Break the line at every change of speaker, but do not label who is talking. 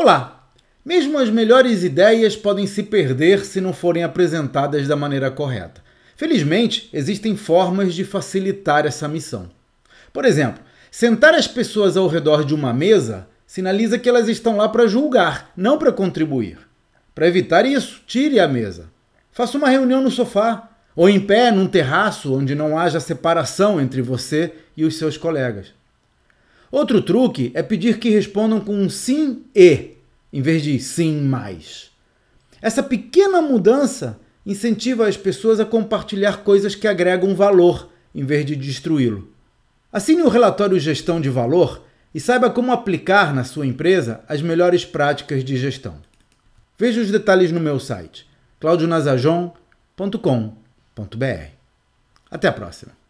Olá! Mesmo as melhores ideias podem se perder se não forem apresentadas da maneira correta. Felizmente, existem formas de facilitar essa missão. Por exemplo, sentar as pessoas ao redor de uma mesa sinaliza que elas estão lá para julgar, não para contribuir. Para evitar isso, tire a mesa. Faça uma reunião no sofá ou em pé num terraço onde não haja separação entre você e os seus colegas. Outro truque é pedir que respondam com um sim e, em vez de sim mais. Essa pequena mudança incentiva as pessoas a compartilhar coisas que agregam valor, em vez de destruí-lo. Assine o relatório Gestão de Valor e saiba como aplicar na sua empresa as melhores práticas de gestão. Veja os detalhes no meu site claudionazajon.com.br. Até a próxima!